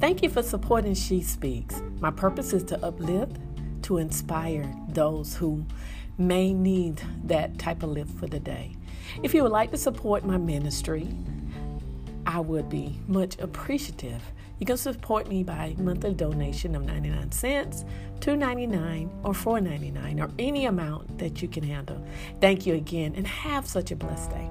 Thank you for supporting She Speaks. My purpose is to uplift, to inspire those who may need that type of lift for the day. If you would like to support my ministry, I would be much appreciative. You can support me by monthly donation of 99 cents, 2.99 or 4.99 or any amount that you can handle. Thank you again and have such a blessed day.